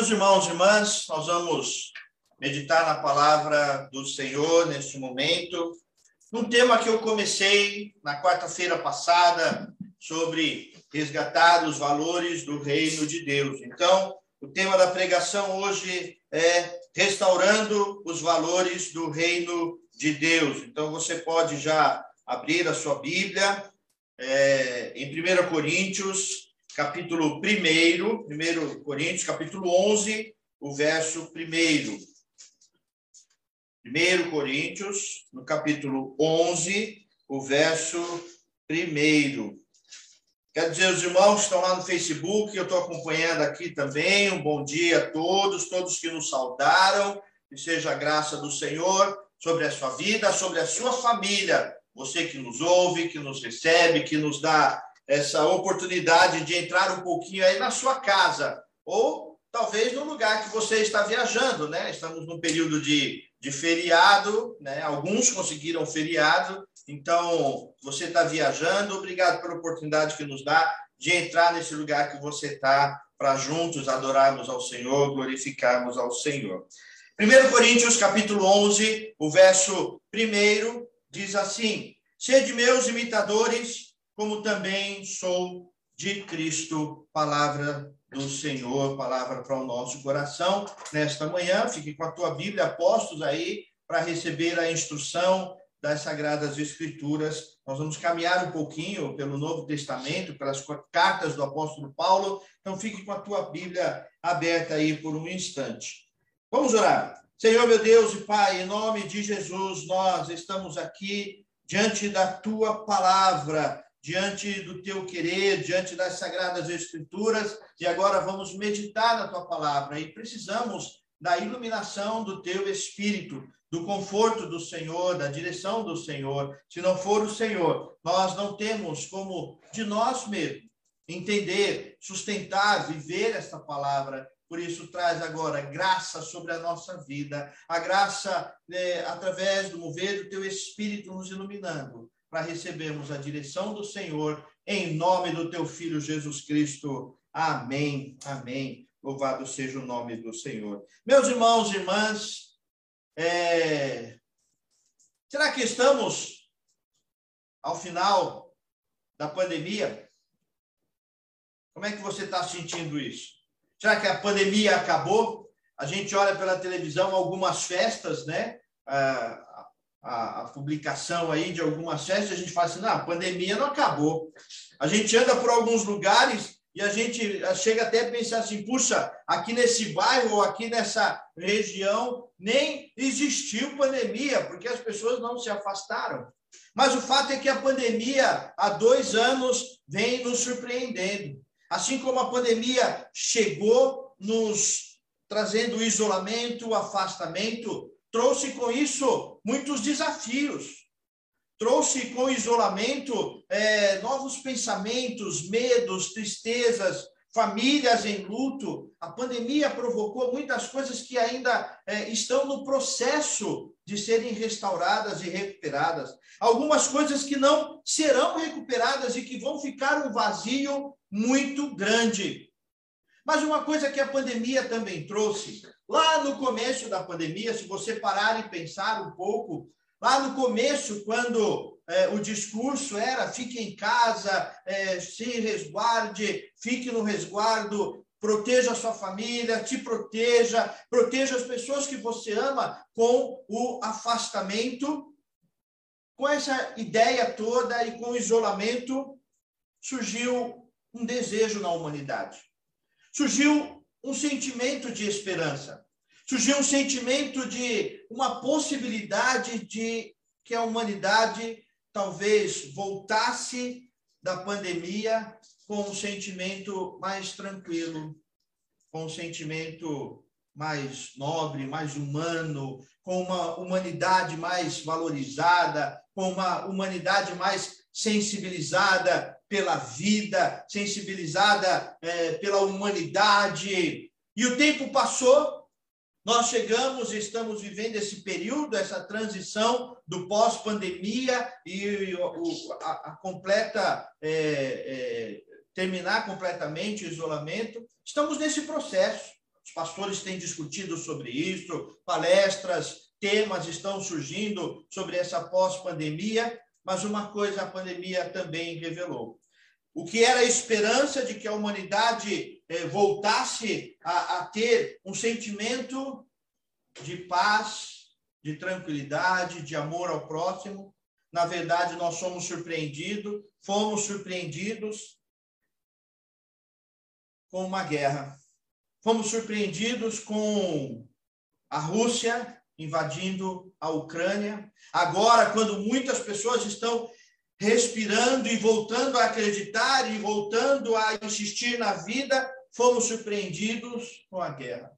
Meus irmãos e irmãs, nós vamos meditar na palavra do Senhor neste momento, num tema que eu comecei na quarta-feira passada sobre resgatar os valores do reino de Deus. Então, o tema da pregação hoje é restaurando os valores do reino de Deus. Então, você pode já abrir a sua Bíblia é, em 1 Coríntios, capítulo 1, 1 Coríntios, capítulo 11, o verso 1. 1 Coríntios, no capítulo 11, o verso 1. Quero dizer, os irmãos que estão lá no Facebook, eu estou acompanhando aqui também. Um bom dia a todos, todos que nos saudaram. Que seja a graça do Senhor sobre a sua vida, sobre a sua família. Você que nos ouve, que nos recebe, que nos dá essa oportunidade de entrar um pouquinho aí na sua casa, ou talvez no lugar que você está viajando, né? Estamos num período de, de feriado, né? Alguns conseguiram feriado, então você está viajando, obrigado pela oportunidade que nos dá de entrar nesse lugar que você está para juntos adorarmos ao Senhor, glorificarmos ao Senhor. 1 Coríntios capítulo 11, o verso 1 diz assim: Sede meus imitadores, como também sou de Cristo, palavra do Senhor, palavra para o nosso coração nesta manhã. Fique com a tua Bíblia, apostos aí, para receber a instrução das Sagradas Escrituras. Nós vamos caminhar um pouquinho pelo Novo Testamento, pelas cartas do apóstolo Paulo. Então, fique com a tua Bíblia aberta aí por um instante. Vamos orar. Senhor, meu Deus e Pai, em nome de Jesus, nós estamos aqui diante da tua palavra diante do teu querer, diante das sagradas escrituras, e agora vamos meditar na tua palavra e precisamos da iluminação do teu espírito, do conforto do Senhor, da direção do Senhor. Se não for o Senhor, nós não temos como de nós mesmos entender, sustentar, viver esta palavra. Por isso, traz agora graça sobre a nossa vida, a graça é, através do mover do teu Espírito nos iluminando, para recebermos a direção do Senhor, em nome do teu Filho Jesus Cristo. Amém, amém. Louvado seja o nome do Senhor. Meus irmãos e irmãs, é... será que estamos ao final da pandemia? Como é que você está sentindo isso? Será que a pandemia acabou? A gente olha pela televisão algumas festas, né? Ah, a, a, publicação aí de algumas festas, a gente fala assim, não, a pandemia não acabou. A gente anda por alguns lugares e a gente chega até a pensar assim, puxa, aqui nesse bairro ou aqui nessa região nem existiu pandemia, porque as pessoas não se afastaram. Mas o fato é que a pandemia, há dois anos, vem nos surpreendendo. Assim como a pandemia chegou nos trazendo isolamento, afastamento, trouxe com isso muitos desafios. Trouxe com o isolamento é, novos pensamentos, medos, tristezas, famílias em luto. A pandemia provocou muitas coisas que ainda é, estão no processo de serem restauradas e recuperadas. Algumas coisas que não serão recuperadas e que vão ficar um vazio muito grande. Mas uma coisa que a pandemia também trouxe Lá no começo da pandemia, se você parar e pensar um pouco, lá no começo, quando é, o discurso era fique em casa, é, se resguarde, fique no resguardo, proteja a sua família, te proteja, proteja as pessoas que você ama com o afastamento. Com essa ideia toda e com o isolamento, surgiu um desejo na humanidade. Surgiu um sentimento de esperança. Surgiu um sentimento de uma possibilidade de que a humanidade talvez voltasse da pandemia com um sentimento mais tranquilo, com um sentimento mais nobre, mais humano, com uma humanidade mais valorizada, com uma humanidade mais sensibilizada pela vida, sensibilizada é, pela humanidade. E o tempo passou, nós chegamos e estamos vivendo esse período, essa transição do pós-pandemia e o, a, a, completa é, é, terminar completamente o isolamento. Estamos nesse processo. os pastores têm discutido sobre isso, palestras, temas estão surgindo sobre essa pós-pandemia, mas uma coisa a pandemia também revelou. O que era a esperança de que a humanidade eh, voltasse a, a ter um sentimento de paz, de tranquilidade, de amor ao próximo, na verdade, nós somos surpreendidos, fomos surpreendidos com uma guerra. Fomos surpreendidos com a Rússia invadindo a Ucrânia. Agora, quando muitas pessoas estão respirando e voltando a acreditar e voltando a insistir na vida, fomos surpreendidos com a guerra.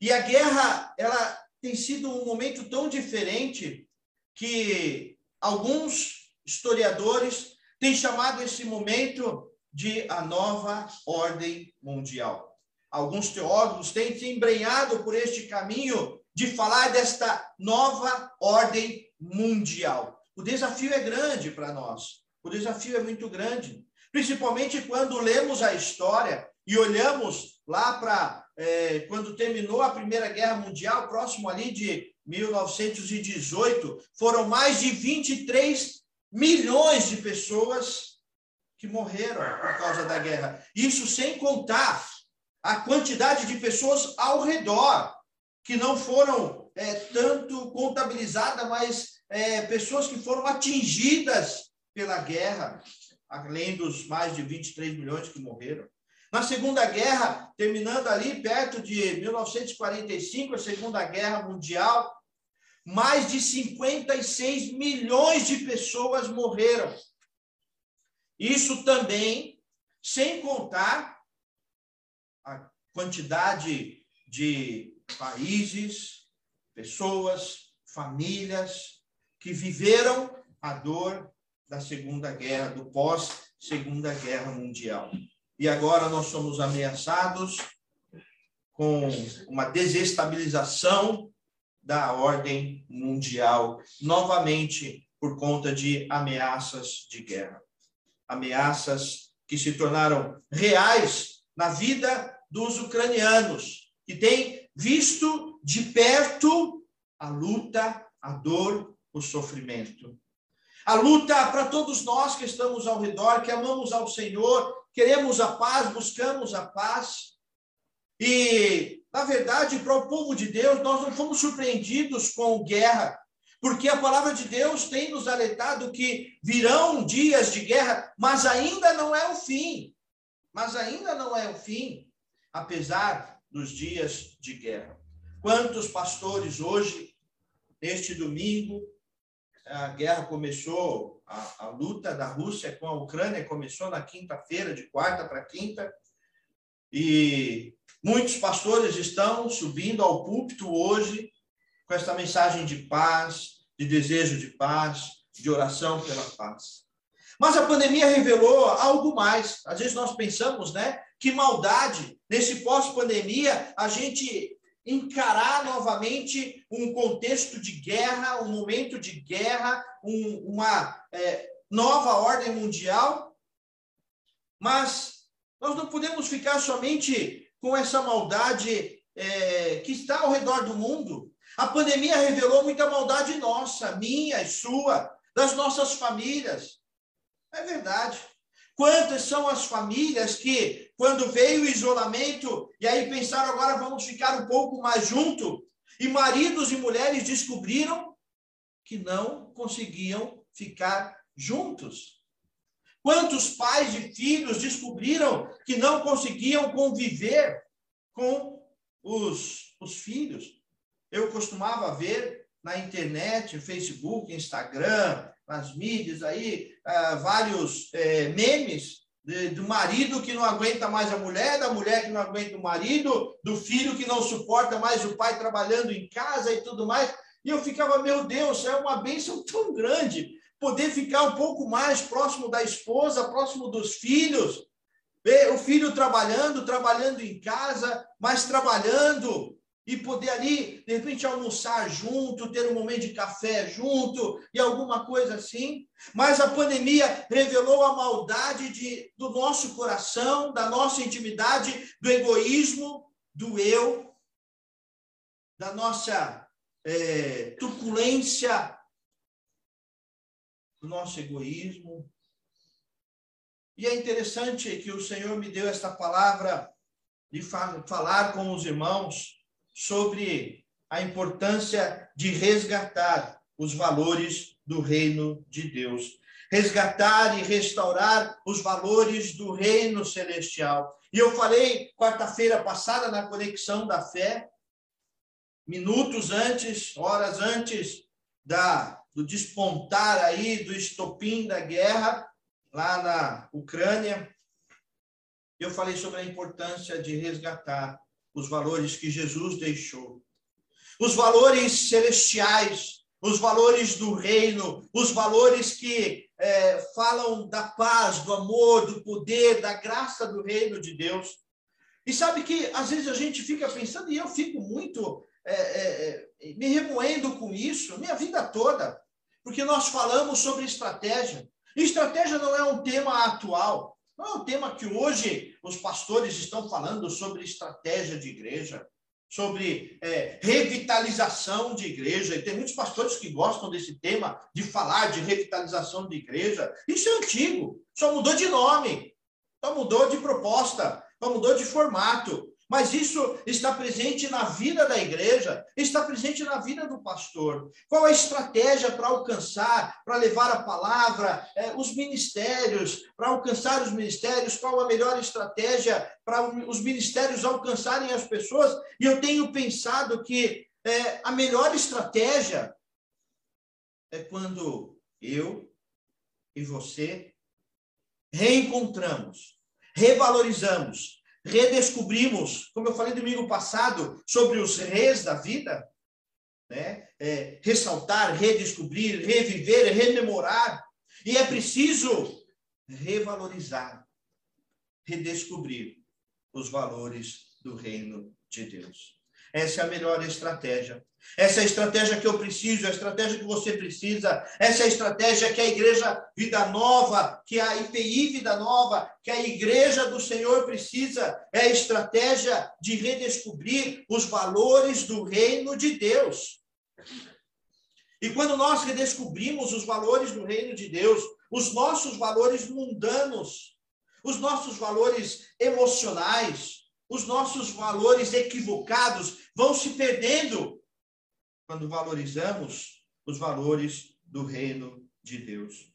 E a guerra, ela tem sido um momento tão diferente que alguns historiadores têm chamado esse momento de a nova ordem mundial. Alguns teólogos têm se embrenhado por este caminho de falar desta nova ordem mundial. O desafio é grande para nós. O desafio é muito grande, principalmente quando lemos a história e olhamos lá para é, quando terminou a Primeira Guerra Mundial, próximo ali de 1918, foram mais de 23 milhões de pessoas que morreram por causa da guerra. Isso sem contar a quantidade de pessoas ao redor que não foram é, tanto contabilizadas, mas é, pessoas que foram atingidas pela guerra, além dos mais de 23 milhões que morreram. Na Segunda Guerra, terminando ali perto de 1945, a Segunda Guerra Mundial, mais de 56 milhões de pessoas morreram. Isso também, sem contar a quantidade de países, pessoas, famílias que viveram a dor da Segunda Guerra, do pós-Segunda Guerra Mundial. E agora nós somos ameaçados com uma desestabilização da ordem mundial, novamente por conta de ameaças de guerra. Ameaças que se tornaram reais na vida dos ucranianos, que têm visto de perto a luta, a dor, o sofrimento. A luta para todos nós que estamos ao redor, que amamos ao Senhor, queremos a paz, buscamos a paz. E, na verdade, para o povo de Deus, nós não fomos surpreendidos com guerra, porque a palavra de Deus tem nos alertado que virão dias de guerra, mas ainda não é o fim. Mas ainda não é o fim, apesar dos dias de guerra. Quantos pastores hoje, neste domingo, a guerra começou, a, a luta da Rússia com a Ucrânia começou na quinta-feira, de quarta para quinta, e muitos pastores estão subindo ao púlpito hoje com esta mensagem de paz, de desejo de paz, de oração pela paz. Mas a pandemia revelou algo mais. Às vezes nós pensamos, né, que maldade, nesse pós-pandemia, a gente encarar novamente um contexto de guerra, um momento de guerra, um, uma é, nova ordem mundial. Mas nós não podemos ficar somente com essa maldade é, que está ao redor do mundo. A pandemia revelou muita maldade nossa, minha e sua, das nossas famílias. É verdade. Quantas são as famílias que, quando veio o isolamento, e aí pensaram agora vamos ficar um pouco mais junto, e maridos e mulheres descobriram que não conseguiam ficar juntos. Quantos pais e filhos descobriram que não conseguiam conviver com os, os filhos? Eu costumava ver na internet, Facebook, Instagram, nas mídias aí, uh, vários uh, memes do marido que não aguenta mais a mulher, da mulher que não aguenta o marido, do filho que não suporta mais o pai trabalhando em casa e tudo mais. E eu ficava, meu Deus, é uma bênção tão grande poder ficar um pouco mais próximo da esposa, próximo dos filhos, ver o filho trabalhando, trabalhando em casa, mas trabalhando, e poder ali, de repente, almoçar junto, ter um momento de café junto e alguma coisa assim. Mas a pandemia revelou a maldade de, do nosso coração, da nossa intimidade, do egoísmo, do eu, da nossa é, truculência, do nosso egoísmo. E é interessante que o Senhor me deu esta palavra de falar com os irmãos sobre a importância de resgatar os valores do reino de Deus. Resgatar e restaurar os valores do reino celestial. E eu falei quarta-feira passada na conexão da fé, minutos antes, horas antes da do despontar aí do estopim da guerra lá na Ucrânia, eu falei sobre a importância de resgatar os valores que Jesus deixou. Os valores celestiais, os valores do reino, os valores que é, falam da paz, do amor, do poder, da graça do reino de Deus. E sabe que às vezes a gente fica pensando, e eu fico muito é, é, é me remoendo com isso, minha vida toda, porque nós falamos sobre estratégia. Estratégia não é um tema atual, não é um tema que hoje os pastores estão falando sobre estratégia de igreja sobre é, revitalização de igreja, e tem muitos pastores que gostam desse tema, de falar de revitalização de igreja. Isso é antigo, só mudou de nome, só mudou de proposta, só mudou de formato. Mas isso está presente na vida da igreja, está presente na vida do pastor. Qual a estratégia para alcançar, para levar a palavra, é, os ministérios, para alcançar os ministérios? Qual a melhor estratégia para os ministérios alcançarem as pessoas? E eu tenho pensado que é, a melhor estratégia é quando eu e você reencontramos, revalorizamos, redescobrimos, como eu falei domingo passado, sobre os reis da vida, né? É, ressaltar, redescobrir, reviver, rememorar. E é preciso revalorizar, redescobrir os valores do reino de Deus. Essa é a melhor estratégia. Essa é a estratégia que eu preciso, a estratégia que você precisa. Essa é a estratégia que a Igreja Vida Nova, que a IPI Vida Nova, que a Igreja do Senhor precisa. É a estratégia de redescobrir os valores do reino de Deus. E quando nós redescobrimos os valores do reino de Deus, os nossos valores mundanos, os nossos valores emocionais, os nossos valores equivocados vão se perdendo quando valorizamos os valores do reino de Deus.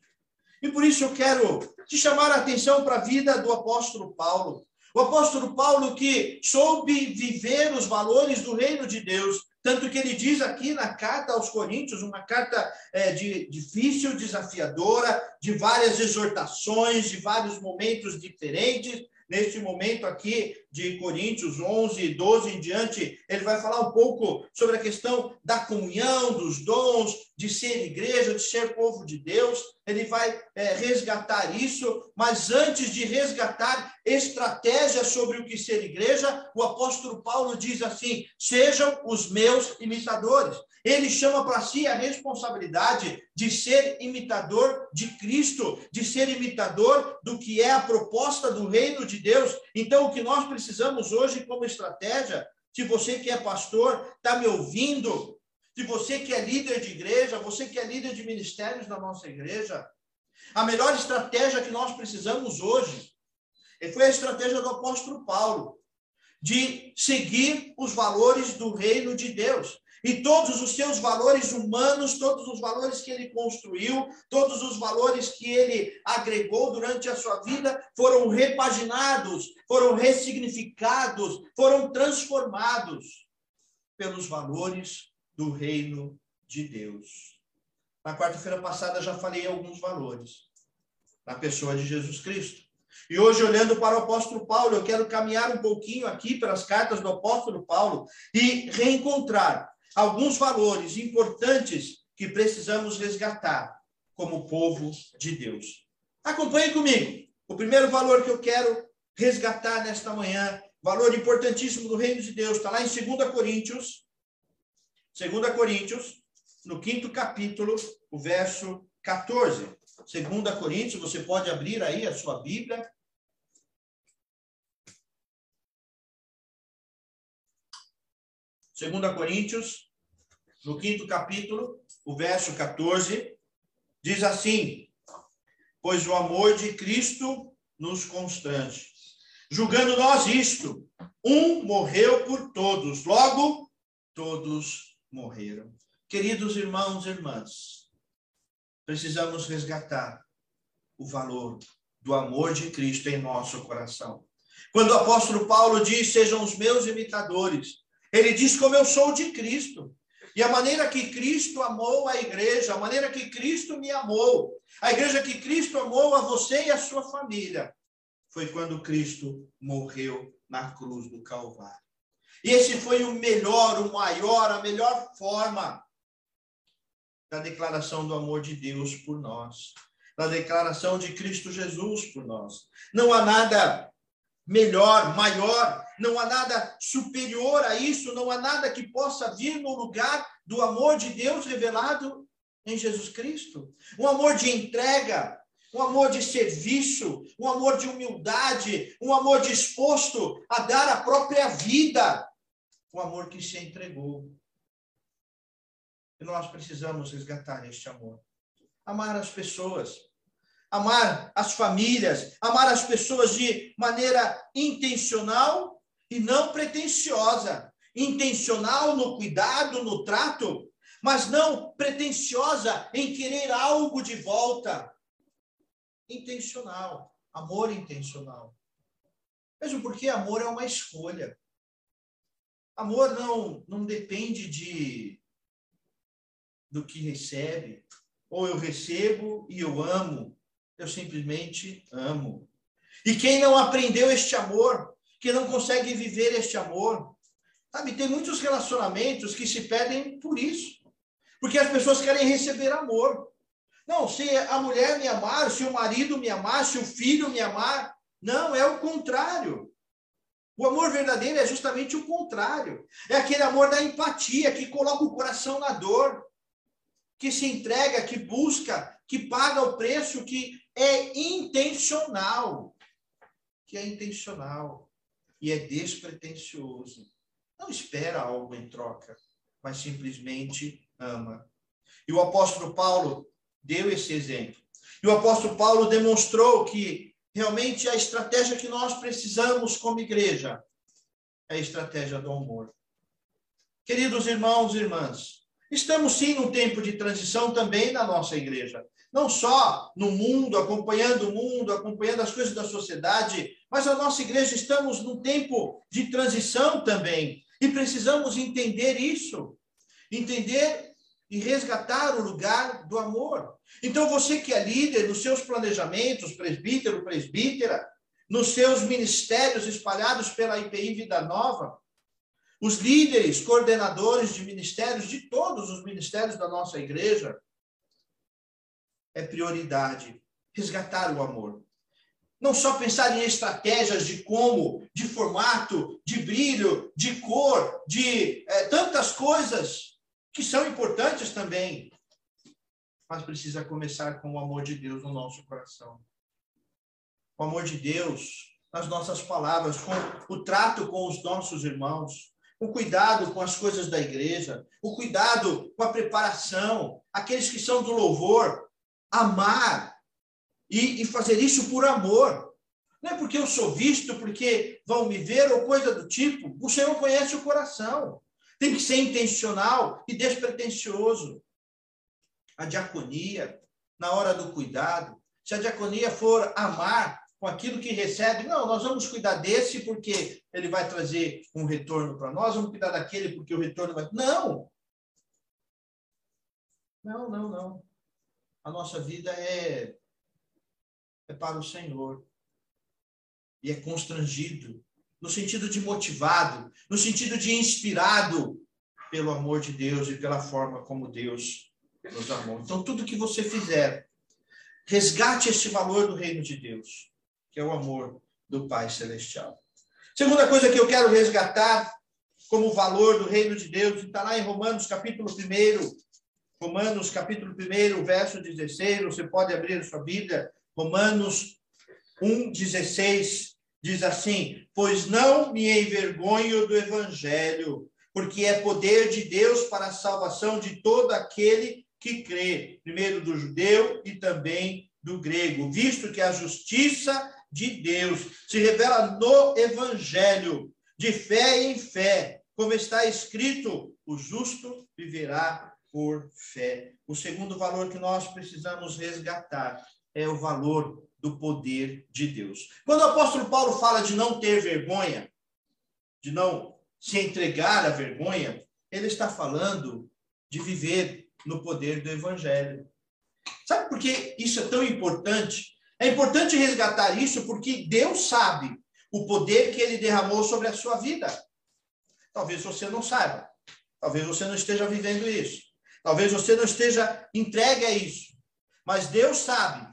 E por isso eu quero te chamar a atenção para a vida do apóstolo Paulo. O apóstolo Paulo que soube viver os valores do reino de Deus, tanto que ele diz aqui na carta aos Coríntios, uma carta é, de, difícil, desafiadora, de várias exortações, de vários momentos diferentes, neste momento aqui de Coríntios 11, 12 em diante, ele vai falar um pouco sobre a questão da comunhão, dos dons, de ser igreja, de ser povo de Deus. Ele vai é, resgatar isso, mas antes de resgatar estratégias sobre o que ser igreja, o apóstolo Paulo diz assim: sejam os meus imitadores. Ele chama para si a responsabilidade de ser imitador de Cristo, de ser imitador do que é a proposta do reino de Deus. Então, o que nós precisamos hoje como estratégia, se você que é pastor, está me ouvindo, se você que é líder de igreja, você que é líder de ministérios na nossa igreja, a melhor estratégia que nós precisamos hoje foi a estratégia do apóstolo Paulo, de seguir os valores do reino de Deus. E todos os seus valores humanos, todos os valores que ele construiu, todos os valores que ele agregou durante a sua vida foram repaginados, foram ressignificados, foram transformados pelos valores do reino de Deus. Na quarta-feira passada já falei alguns valores na pessoa de Jesus Cristo. E hoje, olhando para o apóstolo Paulo, eu quero caminhar um pouquinho aqui pelas cartas do apóstolo Paulo e reencontrar alguns valores importantes que precisamos resgatar como povo de Deus. Acompanhe comigo. O primeiro valor que eu quero resgatar nesta manhã, valor importantíssimo do reino de Deus, está lá em 2 Coríntios, 2 Coríntios, no quinto capítulo, o verso 14. 2 Coríntios, você pode abrir aí a sua Bíblia, 2 Coríntios, no quinto capítulo, o verso 14, diz assim: Pois o amor de Cristo nos constrange. Julgando nós isto, um morreu por todos, logo todos morreram. Queridos irmãos e irmãs, precisamos resgatar o valor do amor de Cristo em nosso coração. Quando o apóstolo Paulo diz: Sejam os meus imitadores, ele diz como eu sou de Cristo. E a maneira que Cristo amou a igreja, a maneira que Cristo me amou, a igreja que Cristo amou a você e a sua família, foi quando Cristo morreu na cruz do Calvário. E esse foi o melhor, o maior, a melhor forma da declaração do amor de Deus por nós, da declaração de Cristo Jesus por nós. Não há nada melhor, maior, não há nada superior a isso, não há nada que possa vir no lugar do amor de Deus revelado em Jesus Cristo. Um amor de entrega, um amor de serviço, um amor de humildade, um amor disposto a dar a própria vida, um amor que se entregou. E nós precisamos resgatar este amor. Amar as pessoas, amar as famílias, amar as pessoas de maneira intencional e não pretensiosa. Intencional no cuidado, no trato, mas não pretensiosa em querer algo de volta. Intencional, amor intencional. Mesmo porque amor é uma escolha. Amor não, não depende de do que recebe. Ou eu recebo e eu amo, eu simplesmente amo. E quem não aprendeu este amor, que não consegue viver este amor, sabe, tem muitos relacionamentos que se pedem por isso. Porque as pessoas querem receber amor. Não, se a mulher me amar, se o marido me amar, se o filho me amar. Não, é o contrário. O amor verdadeiro é justamente o contrário. É aquele amor da empatia, que coloca o coração na dor, que se entrega, que busca, que paga o preço, que é intencional. Que é intencional e é despretensioso. Não espera algo em troca, mas simplesmente ama. E o apóstolo Paulo deu esse exemplo. E o apóstolo Paulo demonstrou que realmente a estratégia que nós precisamos como igreja é a estratégia do amor. Queridos irmãos e irmãs, estamos sim num tempo de transição também na nossa igreja. Não só no mundo, acompanhando o mundo, acompanhando as coisas da sociedade, mas a nossa igreja estamos num tempo de transição também. E precisamos entender isso. Entender e resgatar o lugar do amor. Então, você que é líder nos seus planejamentos, presbítero, presbítera, nos seus ministérios espalhados pela IPI Vida Nova, os líderes, coordenadores de ministérios, de todos os ministérios da nossa igreja, é prioridade resgatar o amor. Não só pensar em estratégias de como, de formato, de brilho, de cor, de é, tantas coisas que são importantes também, mas precisa começar com o amor de Deus no nosso coração. O amor de Deus nas nossas palavras, com o trato com os nossos irmãos, o cuidado com as coisas da igreja, o cuidado com a preparação, aqueles que são do louvor, amar e, e fazer isso por amor. Não é porque eu sou visto, porque vão me ver ou coisa do tipo. O Senhor conhece o coração. Tem que ser intencional e despretensioso. A diaconia, na hora do cuidado, se a diaconia for amar com aquilo que recebe, não, nós vamos cuidar desse porque ele vai trazer um retorno para nós, vamos cuidar daquele porque o retorno vai. Não! Não, não, não. A nossa vida é, é para o Senhor. E é constrangido no sentido de motivado, no sentido de inspirado pelo amor de Deus e pela forma como Deus nos amou. Então, tudo que você fizer, resgate esse valor do reino de Deus, que é o amor do Pai Celestial. Segunda coisa que eu quero resgatar como valor do reino de Deus, está lá em Romanos capítulo 1, Romanos capítulo 1, verso 16, você pode abrir a sua Bíblia, Romanos 1, 16, diz assim: Pois não me envergonho do evangelho, porque é poder de Deus para a salvação de todo aquele que crê, primeiro do judeu e também do grego, visto que a justiça de Deus se revela no evangelho, de fé em fé, como está escrito: o justo viverá por fé. O segundo valor que nós precisamos resgatar é o valor do poder de Deus. Quando o apóstolo Paulo fala de não ter vergonha, de não se entregar à vergonha, ele está falando de viver no poder do evangelho. Sabe por que isso é tão importante? É importante resgatar isso porque Deus sabe o poder que ele derramou sobre a sua vida. Talvez você não saiba. Talvez você não esteja vivendo isso. Talvez você não esteja entregue a isso. Mas Deus sabe.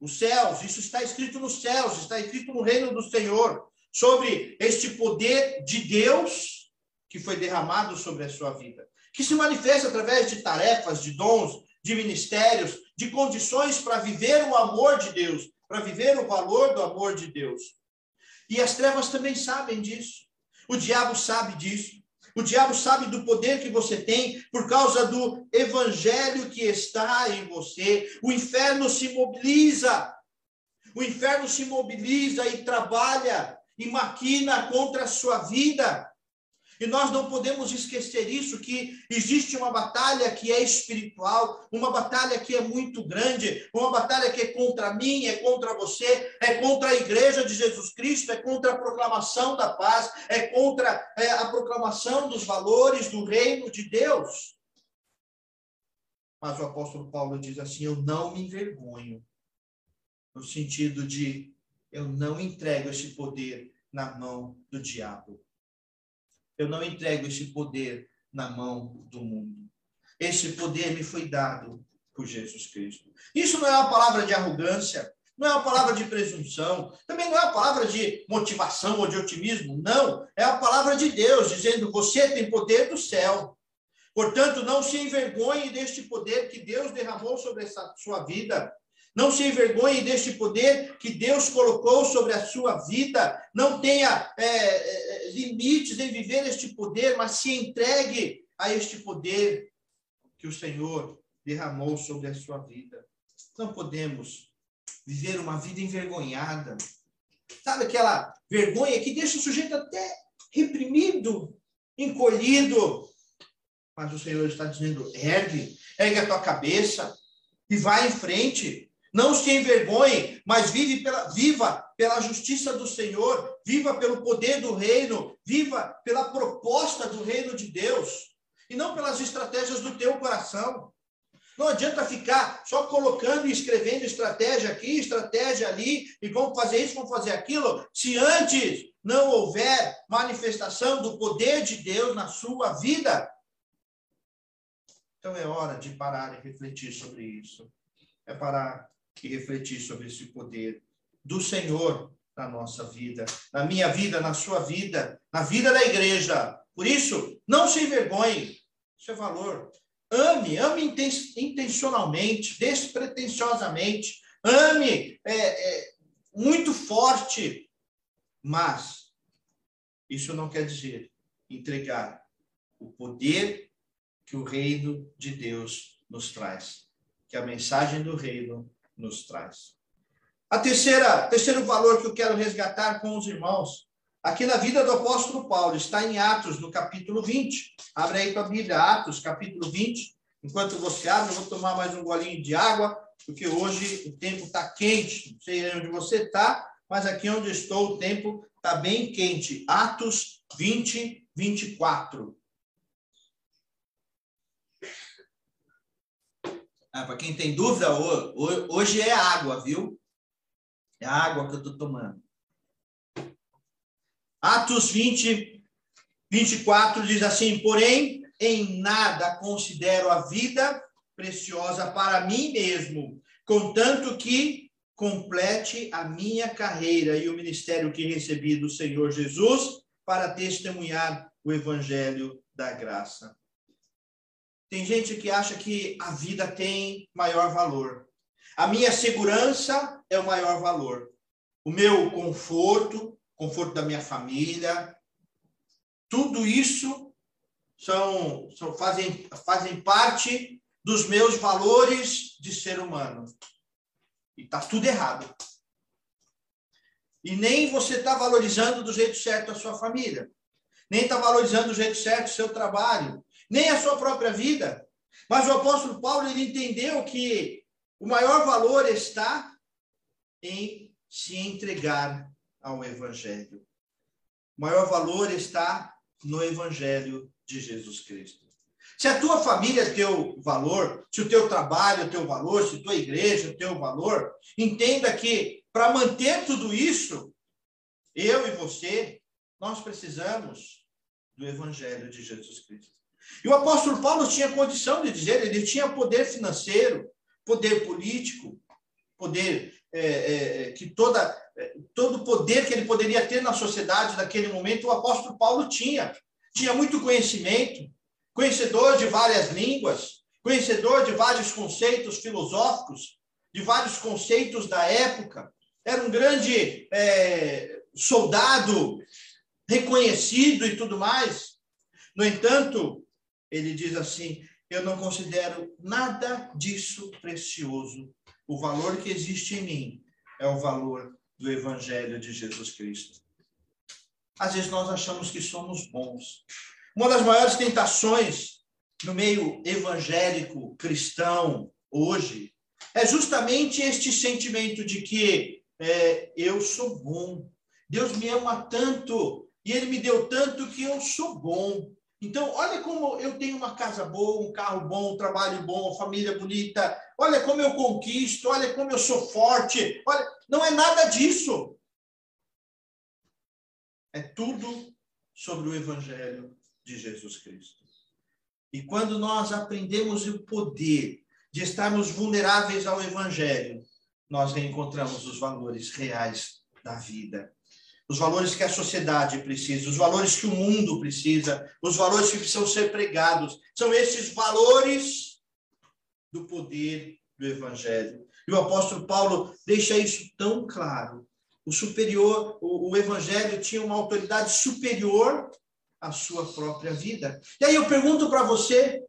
Os céus, isso está escrito nos céus, está escrito no reino do Senhor, sobre este poder de Deus que foi derramado sobre a sua vida, que se manifesta através de tarefas, de dons, de ministérios, de condições para viver o amor de Deus, para viver o valor do amor de Deus. E as trevas também sabem disso. O diabo sabe disso. O diabo sabe do poder que você tem por causa do evangelho que está em você. O inferno se mobiliza. O inferno se mobiliza e trabalha e maquina contra a sua vida. E nós não podemos esquecer isso, que existe uma batalha que é espiritual, uma batalha que é muito grande, uma batalha que é contra mim, é contra você, é contra a igreja de Jesus Cristo, é contra a proclamação da paz, é contra é, a proclamação dos valores do reino de Deus. Mas o apóstolo Paulo diz assim: Eu não me envergonho, no sentido de eu não entrego esse poder na mão do diabo. Eu não entrego esse poder na mão do mundo. Esse poder me foi dado por Jesus Cristo. Isso não é uma palavra de arrogância, não é uma palavra de presunção, também não é uma palavra de motivação ou de otimismo, não. É a palavra de Deus dizendo: você tem poder do céu. Portanto, não se envergonhe deste poder que Deus derramou sobre essa sua vida. Não se envergonhe deste poder que Deus colocou sobre a sua vida. Não tenha é, é, limites em viver este poder, mas se entregue a este poder que o Senhor derramou sobre a sua vida. Não podemos viver uma vida envergonhada. Sabe aquela vergonha que deixa o sujeito até reprimido, encolhido. Mas o Senhor está dizendo: ergue, ergue a tua cabeça e vai em frente. Não se envergonhe, mas vive pela, viva pela justiça do Senhor, viva pelo poder do reino, viva pela proposta do reino de Deus, e não pelas estratégias do teu coração. Não adianta ficar só colocando e escrevendo estratégia aqui, estratégia ali, e vamos fazer isso, vamos fazer aquilo, se antes não houver manifestação do poder de Deus na sua vida. Então é hora de parar e refletir sobre isso. É parar e refletir sobre esse poder do Senhor na nossa vida, na minha vida, na sua vida, na vida da igreja. Por isso, não se envergonhe. Isso é valor. Ame, ame intencionalmente, despretensiosamente. Ame é, é, muito forte. Mas isso não quer dizer entregar o poder que o reino de Deus nos traz. Que a mensagem do reino nos traz. A terceira, terceiro valor que eu quero resgatar com os irmãos, aqui na vida do apóstolo Paulo, está em Atos, no capítulo 20. Abre aí tua Bíblia, Atos, capítulo 20. Enquanto você abre, eu vou tomar mais um golinho de água, porque hoje o tempo está quente. Não sei onde você está, mas aqui onde estou o tempo está bem quente. Atos 20, 24. Ah, Para quem tem dúvida, hoje é água, viu? É água que eu estou tomando. Atos 20, 24 diz assim: Porém, em nada considero a vida preciosa para mim mesmo, contanto que complete a minha carreira e o ministério que recebi do Senhor Jesus para testemunhar o evangelho da graça. Tem gente que acha que a vida tem maior valor. A minha segurança é o maior valor. O meu conforto, conforto da minha família, tudo isso são, são fazem, fazem parte dos meus valores de ser humano. E está tudo errado. E nem você está valorizando do jeito certo a sua família. Nem está valorizando do jeito certo o seu trabalho. Nem a sua própria vida. Mas o apóstolo Paulo ele entendeu que o maior valor está em se entregar ao Evangelho. O maior valor está no Evangelho de Jesus Cristo. Se a tua família é teu valor, se o teu trabalho é teu valor, se a tua igreja é teu valor, entenda que para manter tudo isso, eu e você, nós precisamos do Evangelho de Jesus Cristo. E o apóstolo Paulo tinha condição de dizer, ele tinha poder financeiro, poder político, poder é, é, que toda é, todo poder que ele poderia ter na sociedade naquele momento, o apóstolo Paulo tinha. Tinha muito conhecimento, conhecedor de várias línguas, conhecedor de vários conceitos filosóficos, de vários conceitos da época. Era um grande é, soldado reconhecido e tudo mais. No entanto, ele diz assim: eu não considero nada disso precioso. O valor que existe em mim é o valor do Evangelho de Jesus Cristo. Às vezes nós achamos que somos bons. Uma das maiores tentações no meio evangélico cristão hoje é justamente este sentimento de que é, eu sou bom. Deus me ama tanto e Ele me deu tanto que eu sou bom. Então, olha como eu tenho uma casa boa, um carro bom, um trabalho bom, família bonita. Olha como eu conquisto, olha como eu sou forte. Olha, não é nada disso. É tudo sobre o evangelho de Jesus Cristo. E quando nós aprendemos o poder de estarmos vulneráveis ao evangelho, nós reencontramos os valores reais da vida os valores que a sociedade precisa, os valores que o mundo precisa, os valores que precisam ser pregados. São esses valores do poder do Evangelho. E o apóstolo Paulo deixa isso tão claro. O superior, o, o Evangelho tinha uma autoridade superior à sua própria vida. E aí eu pergunto para você: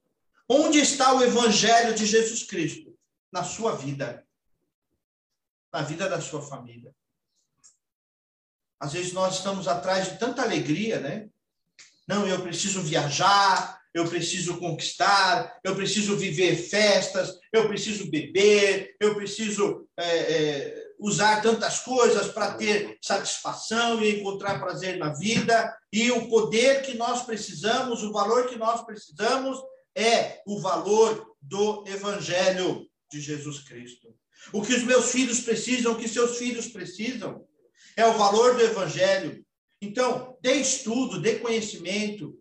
onde está o Evangelho de Jesus Cristo? Na sua vida, na vida da sua família. Às vezes nós estamos atrás de tanta alegria, né? Não, eu preciso viajar, eu preciso conquistar, eu preciso viver festas, eu preciso beber, eu preciso é, é, usar tantas coisas para ter satisfação e encontrar prazer na vida. E o poder que nós precisamos, o valor que nós precisamos é o valor do Evangelho de Jesus Cristo. O que os meus filhos precisam, o que seus filhos precisam, é o valor do evangelho. Então, dê estudo, dê conhecimento,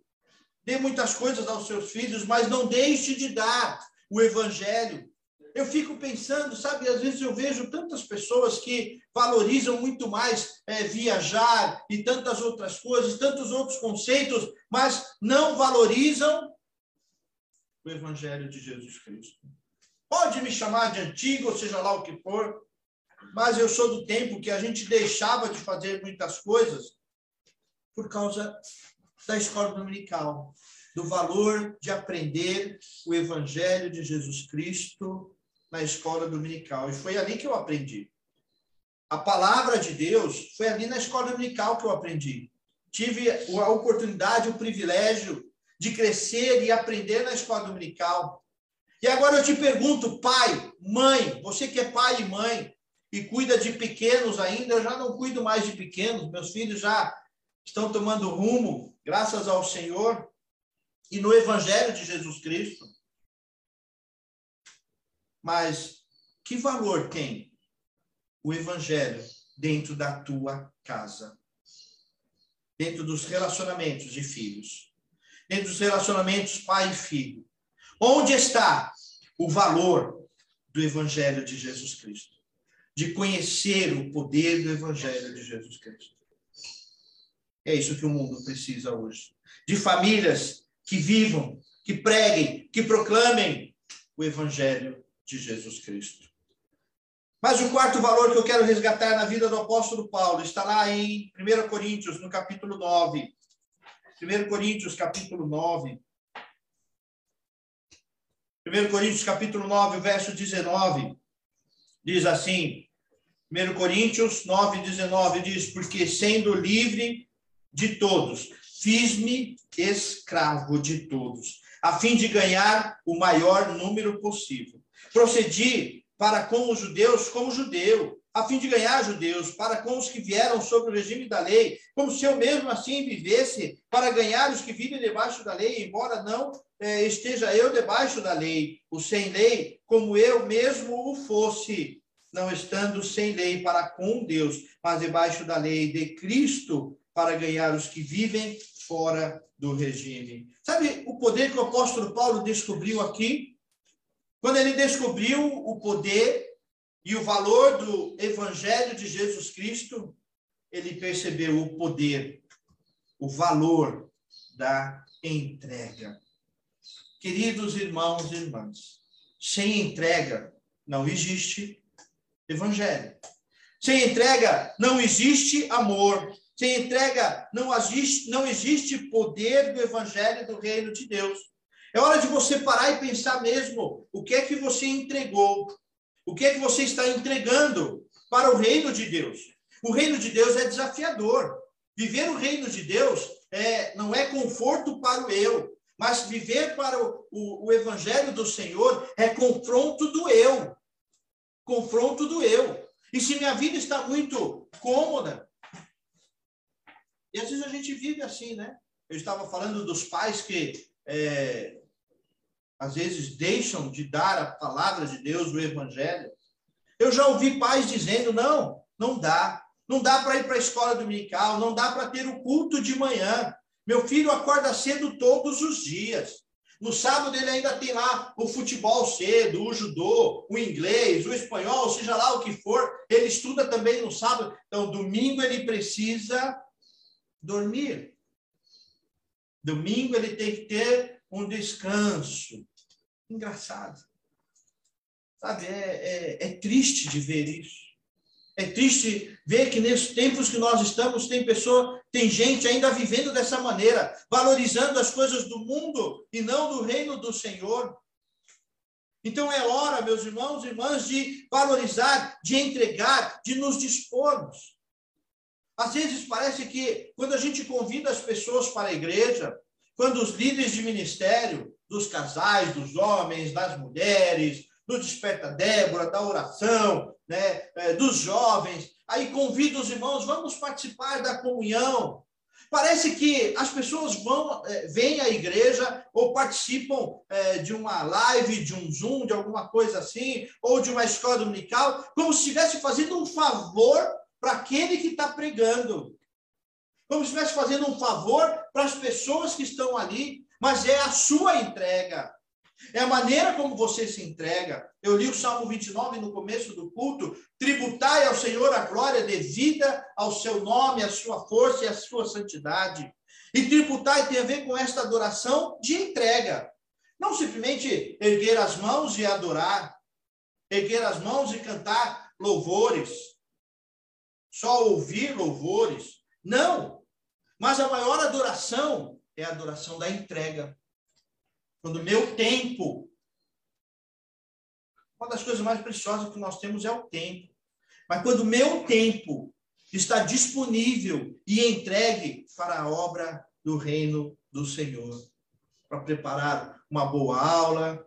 dê muitas coisas aos seus filhos, mas não deixe de dar o evangelho. Eu fico pensando, sabe, às vezes eu vejo tantas pessoas que valorizam muito mais é, viajar e tantas outras coisas, tantos outros conceitos, mas não valorizam o evangelho de Jesus Cristo. Pode me chamar de antigo, seja lá o que for, mas eu sou do tempo que a gente deixava de fazer muitas coisas por causa da escola dominical, do valor de aprender o evangelho de Jesus Cristo na escola dominical. E foi ali que eu aprendi. A palavra de Deus foi ali na escola dominical que eu aprendi. Tive a oportunidade, o privilégio de crescer e aprender na escola dominical. E agora eu te pergunto, pai, mãe, você que é pai e mãe, e cuida de pequenos ainda, eu já não cuido mais de pequenos, meus filhos já estão tomando rumo, graças ao Senhor e no Evangelho de Jesus Cristo. Mas que valor tem o Evangelho dentro da tua casa? Dentro dos relacionamentos de filhos, dentro dos relacionamentos pai e filho. Onde está o valor do Evangelho de Jesus Cristo? De conhecer o poder do Evangelho de Jesus Cristo. É isso que o mundo precisa hoje. De famílias que vivam, que preguem, que proclamem o Evangelho de Jesus Cristo. Mas o quarto valor que eu quero resgatar na vida do apóstolo Paulo está lá em 1 Coríntios, no capítulo 9. 1 Coríntios, capítulo 9. 1 Coríntios capítulo 9, verso 19, diz assim, 1 Coríntios 9, 19 diz, porque sendo livre de todos, fiz-me escravo de todos, a fim de ganhar o maior número possível. Procedi para com os judeus como judeu, a fim de ganhar judeus, para com os que vieram sobre o regime da lei, como se eu mesmo assim vivesse para ganhar os que vivem debaixo da lei, embora não é, esteja eu debaixo da lei, o sem lei, como eu mesmo o fosse, não estando sem lei para com Deus, mas debaixo da lei de Cristo, para ganhar os que vivem fora do regime. Sabe o poder que o apóstolo Paulo descobriu aqui? Quando ele descobriu o poder e o valor do Evangelho de Jesus Cristo, ele percebeu o poder, o valor da entrega. Queridos irmãos e irmãs, sem entrega não existe Evangelho. Sem entrega não existe amor. Sem entrega não existe, não existe poder do Evangelho do Reino de Deus. É hora de você parar e pensar mesmo o que é que você entregou o que é que você está entregando para o reino de Deus? O reino de Deus é desafiador. Viver o reino de Deus é, não é conforto para o eu, mas viver para o, o, o evangelho do Senhor é confronto do eu. Confronto do eu. E se minha vida está muito cômoda, e às vezes a gente vive assim, né? Eu estava falando dos pais que é, às vezes deixam de dar a palavra de Deus, o evangelho. Eu já ouvi pais dizendo: não, não dá. Não dá para ir para a escola dominical, não dá para ter o culto de manhã. Meu filho acorda cedo todos os dias. No sábado ele ainda tem lá o futebol cedo, o judô, o inglês, o espanhol, seja lá o que for. Ele estuda também no sábado. Então, domingo ele precisa dormir. Domingo ele tem que ter um descanso. Engraçado. Sabe, é, é, é triste de ver isso. É triste ver que nesses tempos que nós estamos, tem pessoa, tem gente ainda vivendo dessa maneira, valorizando as coisas do mundo e não do reino do Senhor. Então é hora, meus irmãos e irmãs, de valorizar, de entregar, de nos dispormos. Às vezes parece que quando a gente convida as pessoas para a igreja, quando os líderes de ministério, dos casais, dos homens, das mulheres, do Desperta Débora, da oração, né, é, dos jovens, aí convida os irmãos, vamos participar da comunhão. Parece que as pessoas vão, é, vêm à igreja ou participam é, de uma live, de um Zoom, de alguma coisa assim, ou de uma escola dominical, como se estivesse fazendo um favor para aquele que está pregando como se estivesse fazendo um favor para as pessoas que estão ali, mas é a sua entrega. É a maneira como você se entrega. Eu li o Salmo 29 no começo do culto. Tributai ao Senhor a glória devida ao seu nome, a sua força e a sua santidade. E tributai tem a ver com esta adoração de entrega. Não simplesmente erguer as mãos e adorar, erguer as mãos e cantar louvores, só ouvir louvores. Não. Mas a maior adoração é a adoração da entrega. Quando meu tempo, uma das coisas mais preciosas que nós temos é o tempo. Mas quando meu tempo está disponível e entregue para a obra do reino do Senhor, para preparar uma boa aula,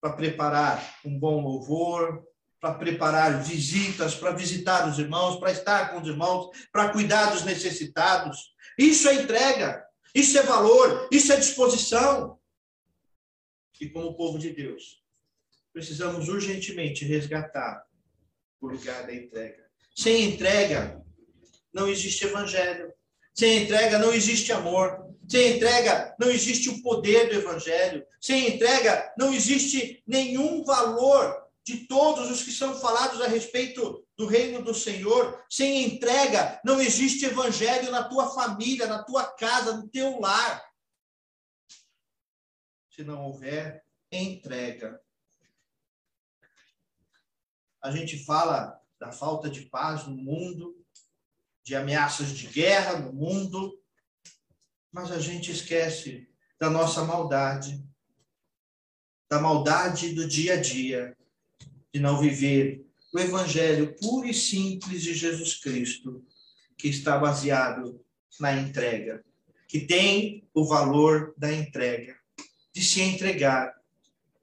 para preparar um bom louvor, para preparar visitas, para visitar os irmãos, para estar com os irmãos, para cuidar dos necessitados. Isso é entrega, isso é valor, isso é disposição. E como povo de Deus, precisamos urgentemente resgatar o lugar da entrega. Sem entrega, não existe evangelho. Sem entrega, não existe amor. Sem entrega, não existe o poder do evangelho. Sem entrega, não existe nenhum valor de todos os que são falados a respeito do reino do Senhor, sem entrega, não existe evangelho na tua família, na tua casa, no teu lar. Se não houver entrega. A gente fala da falta de paz no mundo, de ameaças de guerra no mundo, mas a gente esquece da nossa maldade, da maldade do dia a dia, de não viver o evangelho puro e simples de Jesus Cristo, que está baseado na entrega, que tem o valor da entrega, de se entregar.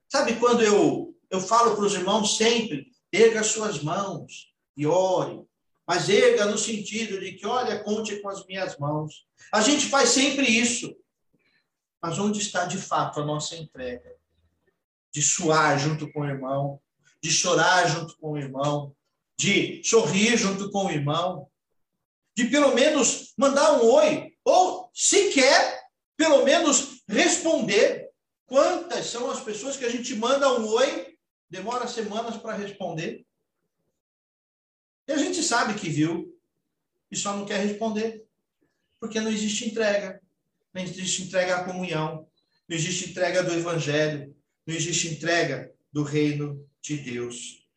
Sabe quando eu eu falo para os irmãos sempre, erga suas mãos e ore, mas erga no sentido de que, olha, conte com as minhas mãos. A gente faz sempre isso. Mas onde está de fato a nossa entrega? De suar junto com o irmão, de chorar junto com o irmão, de sorrir junto com o irmão, de pelo menos mandar um oi, ou sequer, pelo menos responder. Quantas são as pessoas que a gente manda um oi, demora semanas para responder? E a gente sabe que viu e só não quer responder, porque não existe entrega. Não existe entrega à comunhão, não existe entrega do evangelho, não existe entrega do reino de Deus.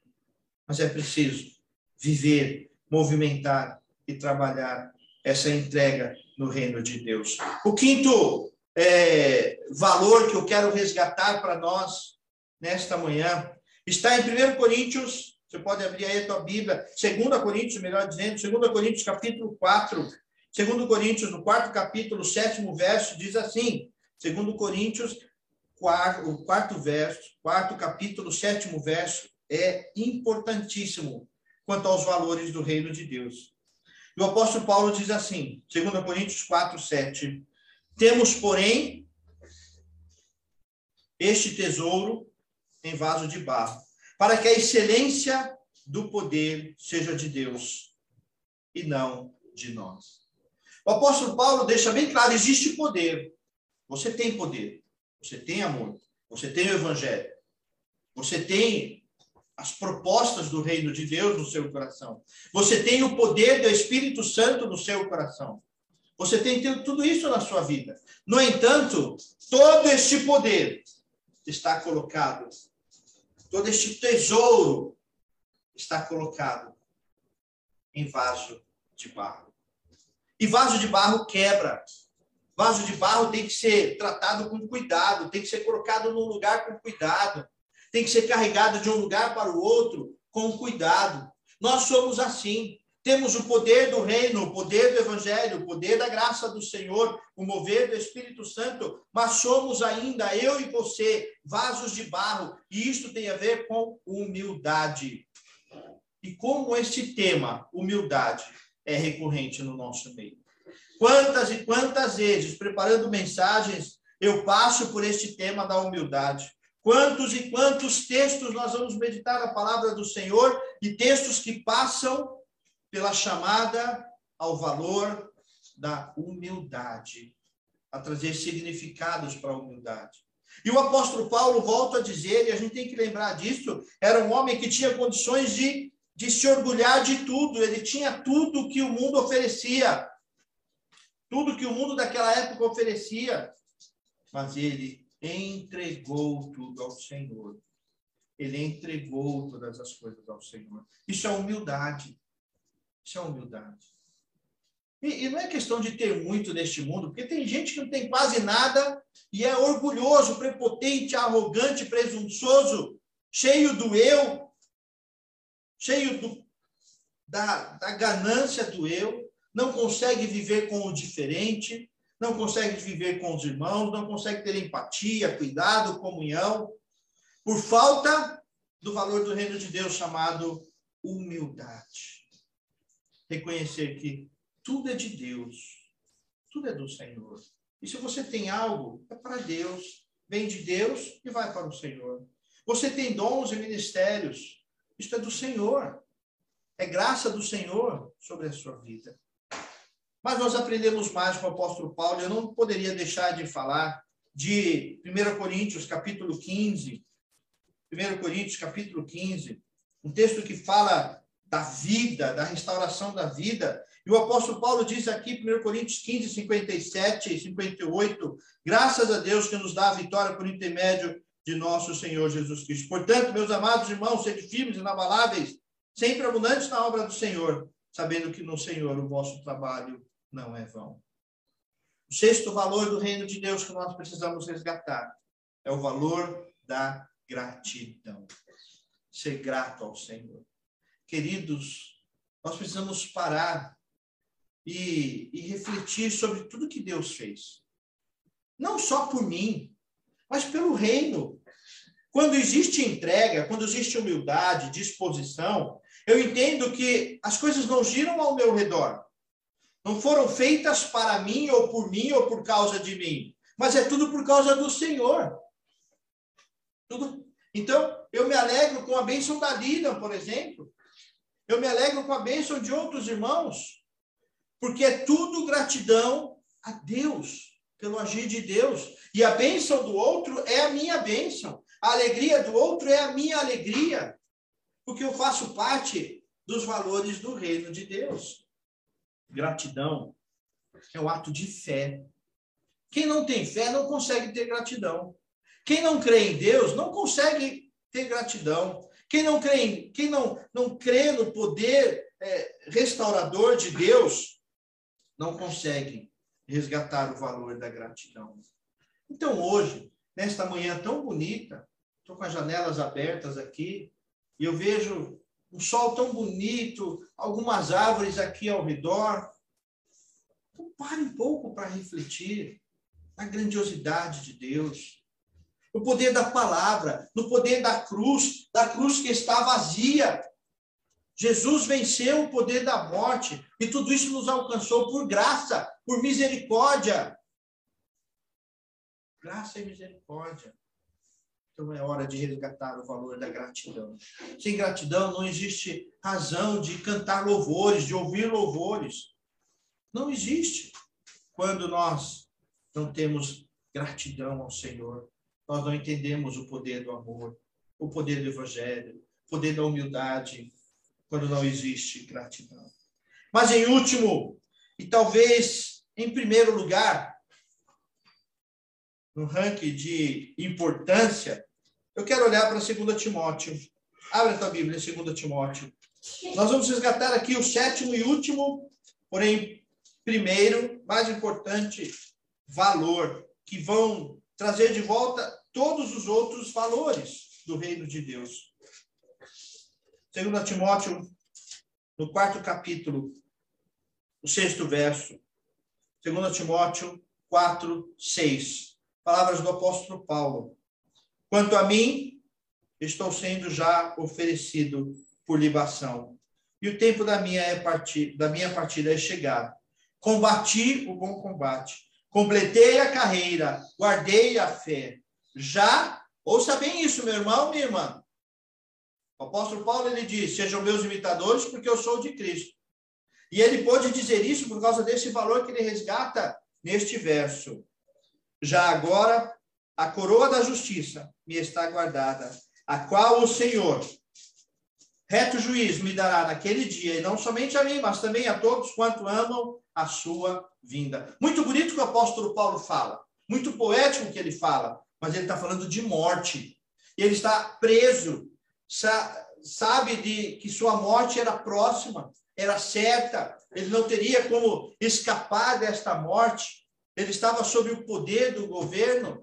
Mas é preciso viver, movimentar e trabalhar essa entrega no reino de Deus. O quinto é, valor que eu quero resgatar para nós nesta manhã está em 1 Coríntios você pode abrir aí a tua Bíblia, 2 Coríntios, melhor dizendo, 2 Coríntios, capítulo 4. 2 Coríntios, no quarto capítulo, sétimo verso, diz assim: 2 Coríntios, quarto, o quarto verso, quarto capítulo, sétimo verso, é importantíssimo quanto aos valores do reino de Deus. E o apóstolo Paulo diz assim, 2 Coríntios 4, 7. Temos, porém, este tesouro em vaso de barro para que a excelência do poder seja de Deus e não de nós. O apóstolo Paulo deixa bem claro: existe poder. Você tem poder, você tem amor, você tem o evangelho, você tem as propostas do reino de Deus no seu coração, você tem o poder do Espírito Santo no seu coração. Você tem tudo isso na sua vida. No entanto, todo este poder está colocado todo este tesouro está colocado em vaso de barro. E vaso de barro quebra. Vaso de barro tem que ser tratado com cuidado, tem que ser colocado num lugar com cuidado, tem que ser carregado de um lugar para o outro com cuidado. Nós somos assim. Temos o poder do reino, o poder do evangelho, o poder da graça do Senhor, o mover do Espírito Santo, mas somos ainda, eu e você, vasos de barro, e isso tem a ver com humildade. E como este tema, humildade, é recorrente no nosso meio. Quantas e quantas vezes, preparando mensagens, eu passo por este tema da humildade. Quantos e quantos textos nós vamos meditar a palavra do Senhor e textos que passam pela chamada ao valor da humildade, a trazer significados para a humildade. E o apóstolo Paulo volta a dizer, e a gente tem que lembrar disso, era um homem que tinha condições de, de se orgulhar de tudo, ele tinha tudo que o mundo oferecia, tudo que o mundo daquela época oferecia, mas ele entregou tudo ao Senhor. Ele entregou todas as coisas ao Senhor. Isso é humildade. Isso é humildade. E, e, não é questão de ter muito neste mundo, porque tem gente que não tem quase nada e é orgulhoso, prepotente, arrogante, presunçoso, cheio do eu, cheio do, da, da ganância do eu, não consegue viver com o diferente, não consegue viver com os irmãos, não consegue ter empatia, cuidado, comunhão, por falta do valor do reino de Deus chamado humildade reconhecer que tudo é de Deus, tudo é do Senhor. E se você tem algo, é para Deus, vem de Deus e vai para o Senhor. Você tem dons e ministérios, isso é do Senhor. É graça do Senhor sobre a sua vida. Mas nós aprendemos mais com o apóstolo Paulo, eu não poderia deixar de falar de 1 Coríntios, capítulo 15. 1 Coríntios, capítulo 15, um texto que fala da vida, da restauração da vida. E o apóstolo Paulo diz aqui, 1 Coríntios 15, 57 e 58, graças a Deus que nos dá a vitória por intermédio de nosso Senhor Jesus Cristo. Portanto, meus amados irmãos, sede firmes inabaláveis, sempre abundantes na obra do Senhor, sabendo que no Senhor o vosso trabalho não é vão. O sexto valor do reino de Deus que nós precisamos resgatar é o valor da gratidão. Ser grato ao Senhor. Queridos, nós precisamos parar e, e refletir sobre tudo que Deus fez. Não só por mim, mas pelo reino. Quando existe entrega, quando existe humildade, disposição, eu entendo que as coisas não giram ao meu redor. Não foram feitas para mim, ou por mim, ou por causa de mim. Mas é tudo por causa do Senhor. Tudo. Então, eu me alegro com a bênção da Lina, por exemplo. Eu me alegro com a bênção de outros irmãos. Porque é tudo gratidão a Deus, pelo agir de Deus. E a bênção do outro é a minha bênção. A alegria do outro é a minha alegria. Porque eu faço parte dos valores do reino de Deus. Gratidão é um ato de fé. Quem não tem fé não consegue ter gratidão. Quem não crê em Deus não consegue ter gratidão. Quem não crê, em, quem não, não crê no poder é, restaurador de Deus não consegue resgatar o valor da gratidão. Então, hoje, nesta manhã tão bonita, estou com as janelas abertas aqui, e eu vejo um sol tão bonito, algumas árvores aqui ao redor. Então, pare um pouco para refletir na grandiosidade de Deus, no poder da palavra, no poder da cruz, da cruz que está vazia. Jesus venceu o poder da morte e tudo isso nos alcançou por graça, por misericórdia. Graça e misericórdia. Então é hora de resgatar o valor da gratidão. Sem gratidão não existe razão de cantar louvores, de ouvir louvores. Não existe. Quando nós não temos gratidão ao Senhor, nós não entendemos o poder do amor, o poder do evangelho, o poder da humildade, quando não existe gratidão. Mas em último, e talvez em primeiro lugar, no ranking de importância, eu quero olhar para 2 Timóteo. Abre a tua Bíblia, 2 Timóteo. Nós vamos resgatar aqui o sétimo e último, porém, primeiro, mais importante, valor, que vão trazer de volta todos os outros valores do reino de Deus. 2 Timóteo, no quarto capítulo, o sexto verso. 2 Timóteo 4, 6. Palavras do apóstolo Paulo. Quanto a mim, estou sendo já oferecido por libação. E o tempo da minha, é partir, da minha partida é chegar. Combati o bom combate. Completei a carreira. Guardei a fé. Já, ouça bem isso, meu irmão, minha irmã. O apóstolo Paulo ele diz: Sejam meus imitadores, porque eu sou de Cristo. E ele pode dizer isso por causa desse valor que ele resgata neste verso. Já agora a coroa da justiça me está guardada, a qual o Senhor, reto juiz, me dará naquele dia, e não somente a mim, mas também a todos quanto amam a sua vinda. Muito bonito que o apóstolo Paulo fala, muito poético que ele fala, mas ele está falando de morte. Ele está preso, sabe de que sua morte era próxima, era certa, ele não teria como escapar desta morte. Ele estava sob o poder do governo,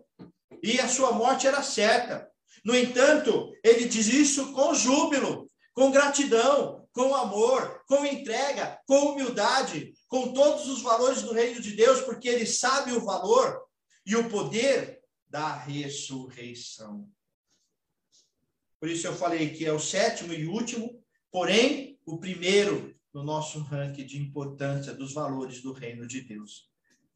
e a sua morte era certa. No entanto, ele diz isso com júbilo, com gratidão, com amor, com entrega, com humildade, com todos os valores do reino de Deus, porque ele sabe o valor e o poder da ressurreição. Por isso eu falei que é o sétimo e último, porém o primeiro no nosso ranking de importância dos valores do reino de Deus.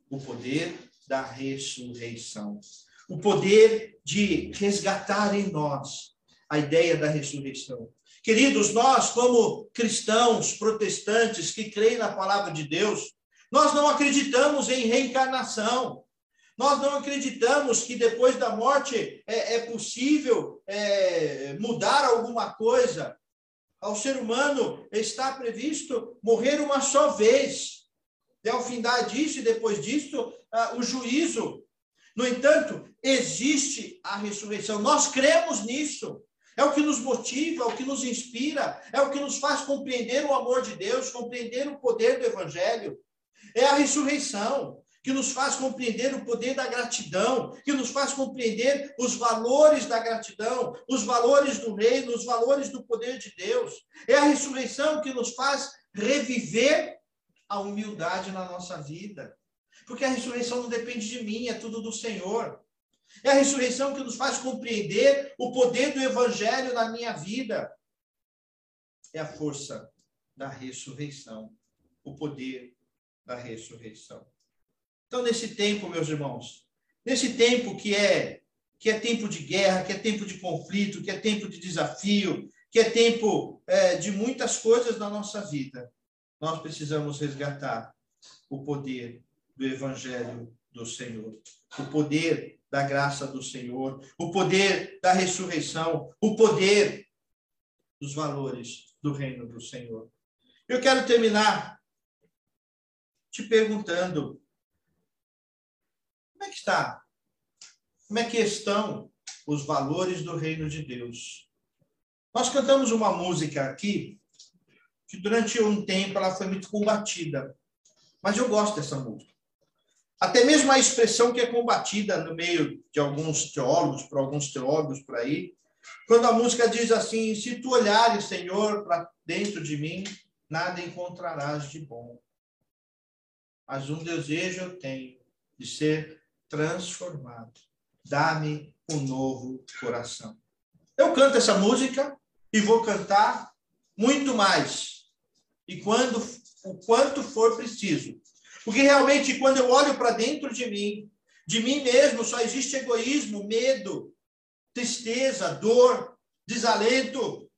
O poder da ressurreição o poder de resgatar em nós a ideia da ressurreição. Queridos, nós, como cristãos protestantes que creem na palavra de Deus, nós não acreditamos em reencarnação. Nós não acreditamos que depois da morte é, é possível é, mudar alguma coisa. Ao ser humano está previsto morrer uma só vez. E ao findar disso e depois disso, ah, o juízo. No entanto, existe a ressurreição. Nós cremos nisso. É o que nos motiva, é o que nos inspira, é o que nos faz compreender o amor de Deus, compreender o poder do Evangelho. É a ressurreição. que nos faz compreender o poder da gratidão, que nos faz compreender os valores da gratidão, os valores do reino, os valores do poder de Deus. É a ressurreição que nos faz reviver a humildade na nossa vida. Porque a ressurreição não depende de mim, é tudo do Senhor. É a ressurreição que nos faz compreender o poder do evangelho na minha vida. É a força da ressurreição, o poder da ressurreição. Então, nesse tempo, meus irmãos, nesse tempo que é que é tempo de guerra, que é tempo de conflito, que é tempo de desafio, que é tempo é, de muitas coisas na nossa vida, nós precisamos resgatar o poder do Evangelho do Senhor, o poder da graça do Senhor, o poder da ressurreição, o poder dos valores do reino do Senhor. Eu quero terminar te perguntando como é que está? Como é que estão os valores do reino de Deus? Nós cantamos uma música aqui que durante um tempo ela foi muito combatida, mas eu gosto dessa música. Até mesmo a expressão que é combatida no meio de alguns teólogos, por alguns teólogos por aí, quando a música diz assim: Se tu olhares, Senhor, para dentro de mim, nada encontrarás de bom. Mas um desejo eu tenho de ser transformado. Dá-me um novo coração. Eu canto essa música e vou cantar muito mais. E quando o quanto for preciso. Porque realmente quando eu olho para dentro de mim, de mim mesmo só existe egoísmo, medo, tristeza, dor, desalento.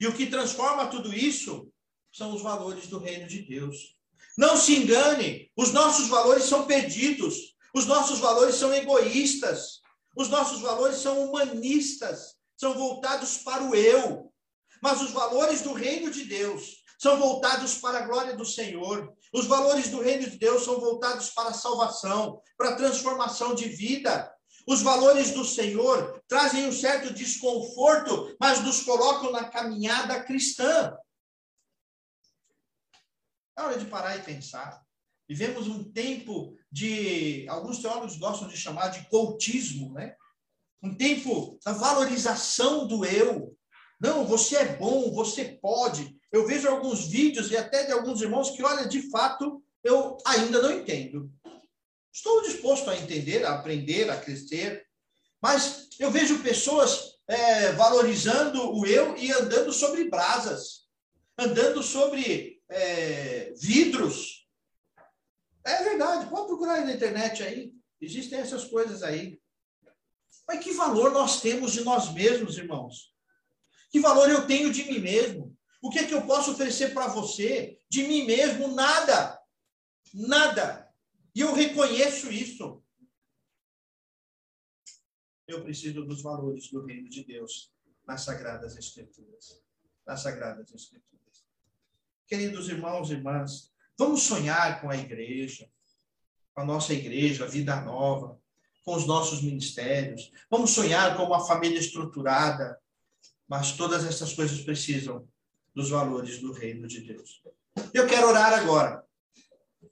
E o que transforma tudo isso são os valores do reino de Deus. Não se engane, os nossos valores são perdidos. Os nossos valores são egoístas. Os nossos valores são humanistas, são voltados para o eu. Mas os valores do reino de Deus são voltados para a glória do Senhor. Os valores do reino de Deus são voltados para a salvação, para a transformação de vida. Os valores do Senhor trazem um certo desconforto, mas nos colocam na caminhada cristã. É hora de parar e pensar. Vivemos um tempo de, alguns teólogos gostam de chamar de cultismo, né? Um tempo da valorização do eu. Não, você é bom, você pode. Eu vejo alguns vídeos e até de alguns irmãos que, olha, de fato, eu ainda não entendo. Estou disposto a entender, a aprender, a crescer, mas eu vejo pessoas é, valorizando o eu e andando sobre brasas, andando sobre é, vidros, é verdade, pode procurar na internet aí. Existem essas coisas aí. Mas que valor nós temos de nós mesmos, irmãos? Que valor eu tenho de mim mesmo? O que é que eu posso oferecer para você? De mim mesmo, nada. Nada. E eu reconheço isso. Eu preciso dos valores do reino de Deus nas Sagradas Escrituras. Nas Sagradas Escrituras. Queridos irmãos e irmãs, Vamos sonhar com a igreja, com a nossa igreja, a vida nova, com os nossos ministérios. Vamos sonhar com uma família estruturada, mas todas essas coisas precisam dos valores do reino de Deus. Eu quero orar agora.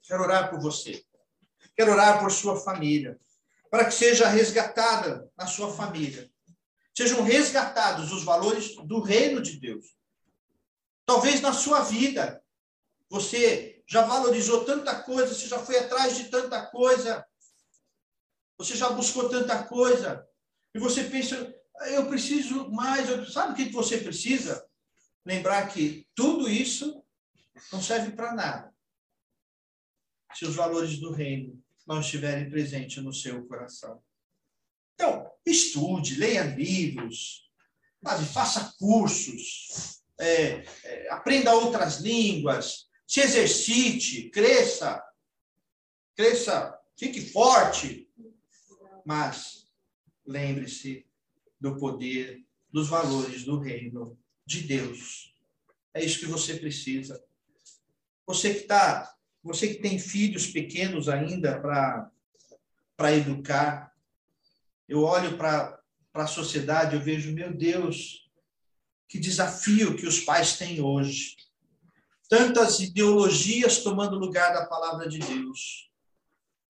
Quero orar por você. Quero orar por sua família, para que seja resgatada a sua família. Sejam resgatados os valores do reino de Deus. Talvez na sua vida você já valorizou tanta coisa, você já foi atrás de tanta coisa, você já buscou tanta coisa, e você pensa, eu preciso mais. Sabe o que você precisa? Lembrar que tudo isso não serve para nada. Se os valores do reino não estiverem presentes no seu coração. Então, estude, leia livros, faça cursos, é, é, aprenda outras línguas, se exercite, cresça, cresça, fique forte, mas lembre-se do poder, dos valores do reino de Deus. É isso que você precisa. Você que está, você que tem filhos pequenos ainda para para educar, eu olho para a sociedade, eu vejo, meu Deus, que desafio que os pais têm hoje tantas ideologias tomando lugar da palavra de Deus.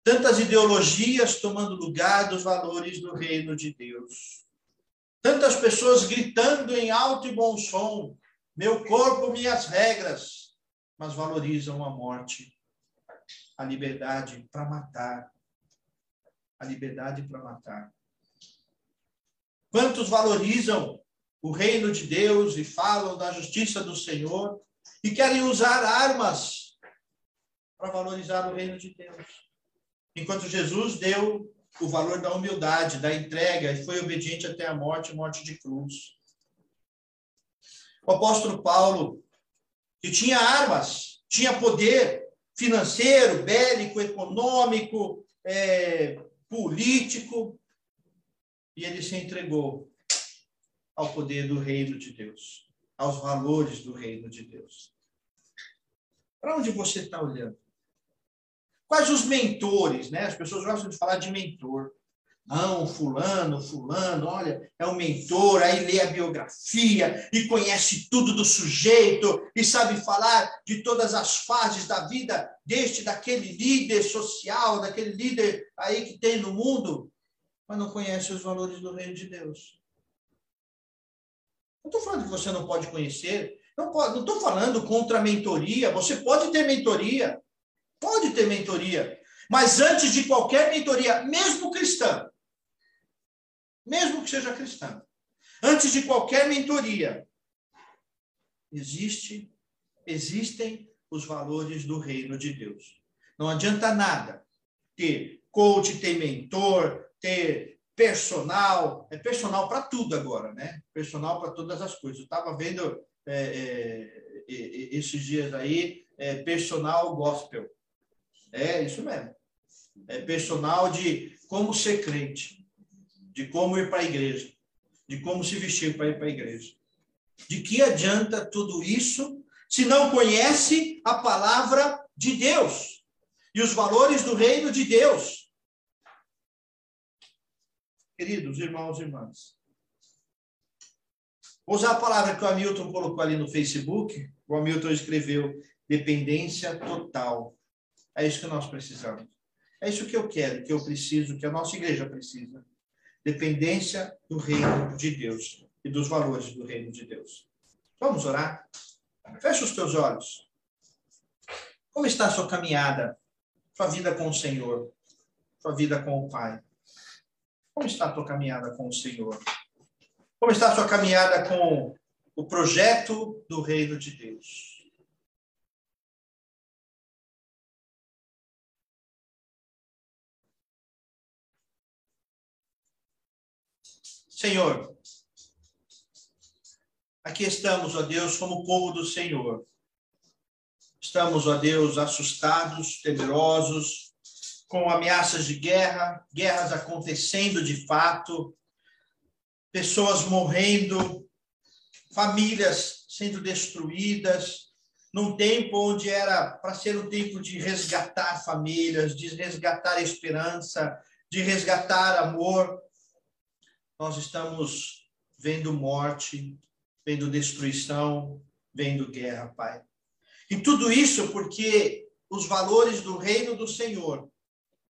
tantas ideologias tomando lugar dos valores do reino de Deus. Tantas pessoas gritando em alto e bom som: meu corpo, minhas regras, mas valorizam a morte, a liberdade para matar. A liberdade para matar. Quantos valorizam o reino de Deus e falam da justiça do Senhor e querem usar armas para valorizar o reino de Deus? Enquanto Jesus deu o valor da humildade, da entrega e foi obediente até a morte, morte de cruz. O apóstolo Paulo, que tinha armas, tinha poder financeiro, bélico, econômico, é, político, e ele se entregou ao poder do reino de Deus, aos valores do reino de Deus. Para onde você está olhando? Quais os mentores, né? As pessoas gostam de falar de mentor. Não, fulano, fulano, olha, é um mentor, aí lê a biografia e conhece tudo do sujeito e sabe falar de todas as fases da vida deste, daquele líder social, daquele líder aí que tem no mundo, mas não conhece os valores do reino de Deus. Não estou falando que você não pode conhecer, não estou falando contra a mentoria, você pode ter mentoria, Pode ter mentoria. Mas antes de qualquer mentoria, mesmo cristã, mesmo que seja cristã, antes de qualquer mentoria, existe, existem os valores do reino de Deus. Não adianta nada ter coach, ter mentor, ter personal, é personal para tudo agora, né? Personal para todas as coisas. Eu estava vendo é, é, esses dias aí, é, personal gospel. É isso mesmo. É personal de como ser crente, de como ir para a igreja, de como se vestir para ir para a igreja. De que adianta tudo isso se não conhece a palavra de Deus e os valores do reino de Deus? Queridos irmãos e irmãs, vou usar a palavra que o Hamilton colocou ali no Facebook. O Hamilton escreveu dependência total. É isso que nós precisamos. É isso que eu quero, que eu preciso, que a nossa igreja precisa. Dependência do reino de Deus e dos valores do reino de Deus. Vamos orar? Feche os teus olhos. Como está a sua caminhada? Sua vida com o Senhor? Sua vida com o Pai? Como está a tua caminhada com o Senhor? Como está a sua caminhada com o projeto do reino de Deus? Senhor, aqui estamos, ó Deus, como povo do Senhor. Estamos, ó Deus, assustados, temerosos, com ameaças de guerra, guerras acontecendo de fato, pessoas morrendo, famílias sendo destruídas, num tempo onde era para ser um tempo de resgatar famílias, de resgatar esperança, de resgatar amor nós estamos vendo morte, vendo destruição, vendo guerra, Pai. E tudo isso porque os valores do reino do Senhor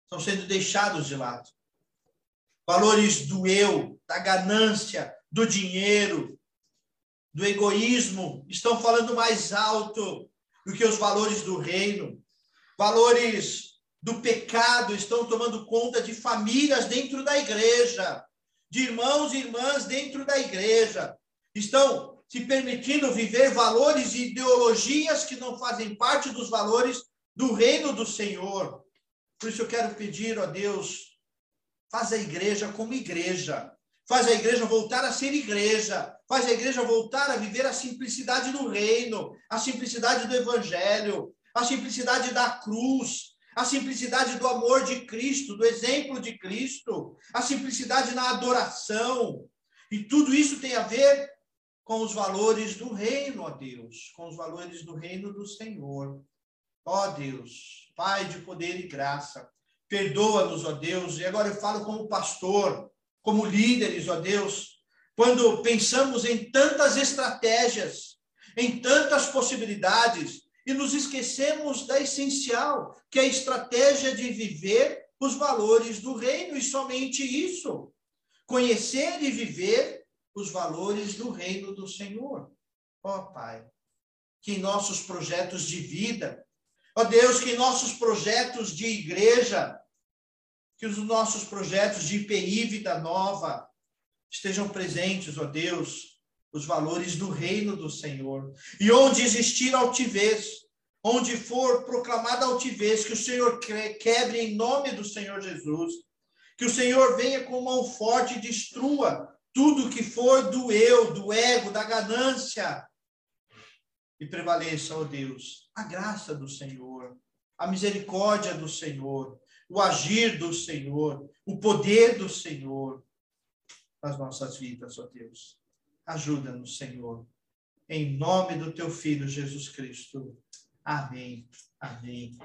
estão sendo deixados de lado. Valores do eu, da ganância, do dinheiro, do egoísmo estão falando mais alto do que os valores do reino. Valores do pecado estão tomando conta de famílias dentro da igreja de irmãos e irmãs dentro da igreja. Estão se permitindo viver valores e ideologias que não fazem parte dos valores do reino do Senhor. Por isso eu quero pedir a Deus, faz a igreja como igreja. Faz a igreja voltar a ser igreja. Faz a igreja voltar a viver a simplicidade do reino, a simplicidade do evangelho, a simplicidade da cruz, a simplicidade do amor de Cristo, do exemplo de Cristo, a simplicidade na adoração. E tudo isso tem a ver com os valores do reino, ó Deus, com os valores do reino do Senhor. Ó Deus, Pai de poder e graça, perdoa-nos, ó Deus. E agora eu falo como pastor, como líderes, ó Deus, quando pensamos em tantas estratégias, em tantas possibilidades, e nos esquecemos da essencial, que é a estratégia de viver os valores do reino, e somente isso. Conhecer e viver os valores do reino do Senhor. Ó oh, Pai, que nossos projetos de vida, ó oh, Deus, que nossos projetos de igreja, que os nossos projetos de IPI Vida Nova estejam presentes, ó oh Deus, os valores do reino do Senhor. E onde existir altivez, onde for proclamada altivez, que o Senhor quebre em nome do Senhor Jesus. Que o Senhor venha com mão forte e destrua tudo que for do eu, do ego, da ganância. E prevaleça, ó Deus, a graça do Senhor, a misericórdia do Senhor, o agir do Senhor, o poder do Senhor nas nossas vidas, ó Deus. Ajuda-nos, Senhor. Em nome do teu filho Jesus Cristo. Amém. Amém.